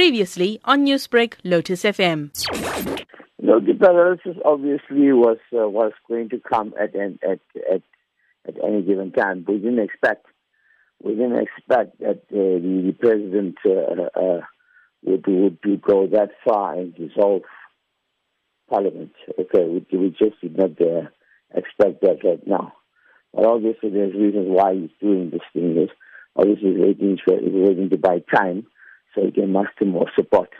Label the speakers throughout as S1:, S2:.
S1: Previously on Newsbreak, Lotus FM.
S2: No, the paralysis obviously was uh, was going to come at, at at at any given time. We didn't expect we didn't expect that uh, the, the president uh, uh, would, would go that far and dissolve parliament. Okay, we, we just did not uh, expect that right now. But obviously, there's reasons why he's doing this thing. Is obviously he's waiting, for, he's waiting to buy time so he can muster more support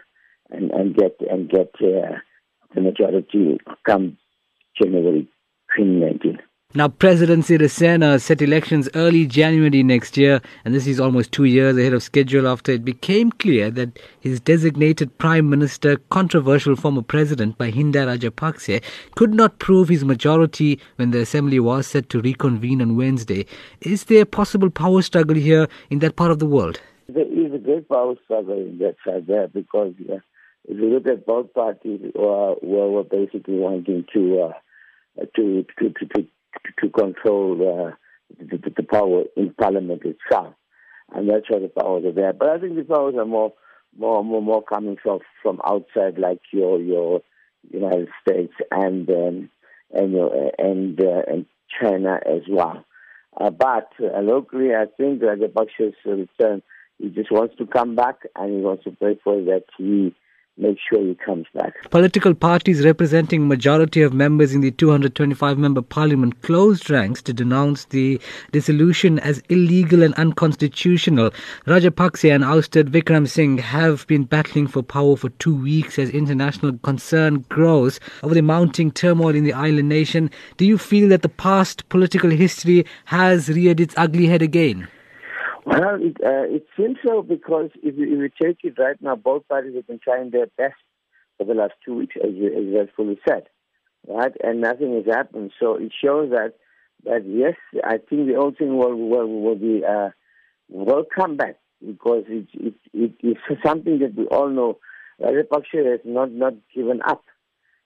S2: and, and get and get uh, the majority come January 2019.
S3: Now, President Sirisena set elections early January next year, and this is almost two years ahead of schedule after it became clear that his designated Prime Minister, controversial former President Mahinda Rajapakse, could not prove his majority when the Assembly was set to reconvene on Wednesday. Is there a possible power struggle here in that part of the world?
S2: There is a great power struggle in that side there because uh, if you look at both parties uh, were, basically wanting to, uh, to, to, to, to, to control uh, the, the, power in parliament itself. And that's why the powers are there. But I think the powers are more more more, more coming from from outside like your your United States and um, and your, and uh, and China as well. Uh, but uh, locally, I think that the Baksha's return he just wants to come back and he wants to pray for that he make sure he comes back.
S3: Political parties representing majority of members in the 225 member parliament closed ranks to denounce the dissolution as illegal and unconstitutional. Rajapakse and ousted Wickremesinghe have been battling for power for two weeks as international concern grows over the mounting turmoil in the island nation. Do you feel that the past political history has reared its ugly head again?
S2: Well, it, uh, it seems so because if you, if you take it right now, both parties have been trying their best for the last two weeks, as you, as you rightfully said, right? And nothing has happened. So it shows that that yes, I think the whole thing will will, will be uh, will come back because it, it it is something that we all know. Rajapaksa has not not given up.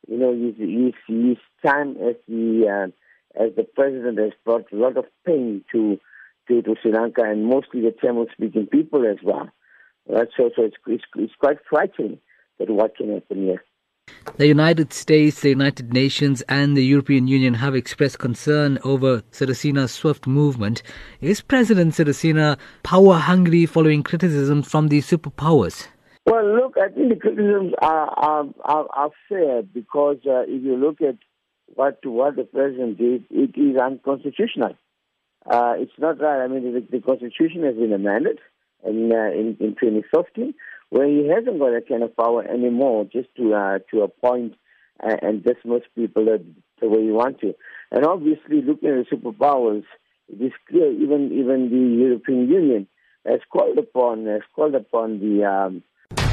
S2: You know, his his, his time as the uh, as the president has brought a lot of pain to to, to Sri Lanka and mostly the Tamil speaking people as well. Right? So, so it's, it's, it's quite frightening that what can happen here.
S3: The United States, the United Nations, and the European Union have expressed concern over Sirisena's swift movement. Is President Sirisena power hungry following criticism from the superpowers?
S2: Well, look, I think the criticisms are, are, are, are fair because uh, if you look at what, what the president did, it is unconstitutional. Uh, it's not right. I mean, the, the Constitution has been amended in, uh, in, in 2015, where he hasn't got that kind of power anymore just to, uh, to appoint uh, and dismiss people the, way you want to. And obviously, looking at the superpowers, it is clear even, even the European Union has called upon, has called upon the... Um,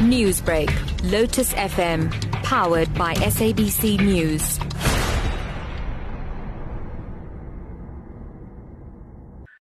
S1: Newsbreak, Lotus FM, powered by SABC News.